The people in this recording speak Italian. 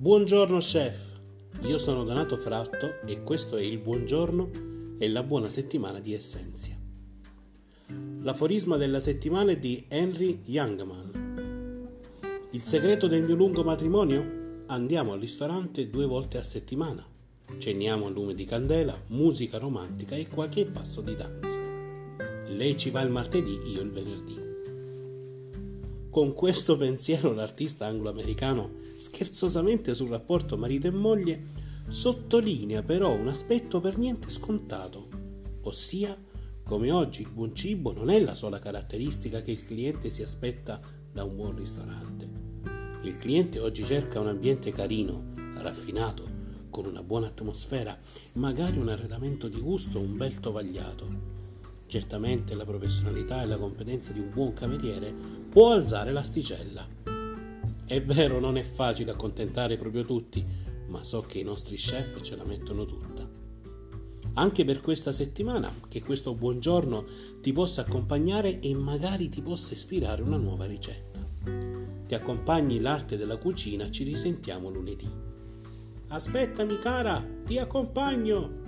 Buongiorno chef, io sono Donato Fratto e questo è il buongiorno e la buona settimana di Essenzia. L'aforisma della settimana è di Henry Youngman. Il segreto del mio lungo matrimonio? Andiamo al ristorante due volte a settimana. Ceniamo a lume di candela, musica romantica e qualche passo di danza. Lei ci va il martedì, io il venerdì. Con questo pensiero l'artista anglo-americano, scherzosamente sul rapporto marito e moglie, sottolinea però un aspetto per niente scontato, ossia come oggi il buon cibo non è la sola caratteristica che il cliente si aspetta da un buon ristorante. Il cliente oggi cerca un ambiente carino, raffinato, con una buona atmosfera, magari un arredamento di gusto, un bel tovagliato Certamente la professionalità e la competenza di un buon cameriere può alzare l'asticella. È vero, non è facile accontentare proprio tutti, ma so che i nostri chef ce la mettono tutta. Anche per questa settimana, che questo buongiorno ti possa accompagnare e magari ti possa ispirare una nuova ricetta. Ti accompagni l'arte della cucina, ci risentiamo lunedì. Aspettami cara, ti accompagno!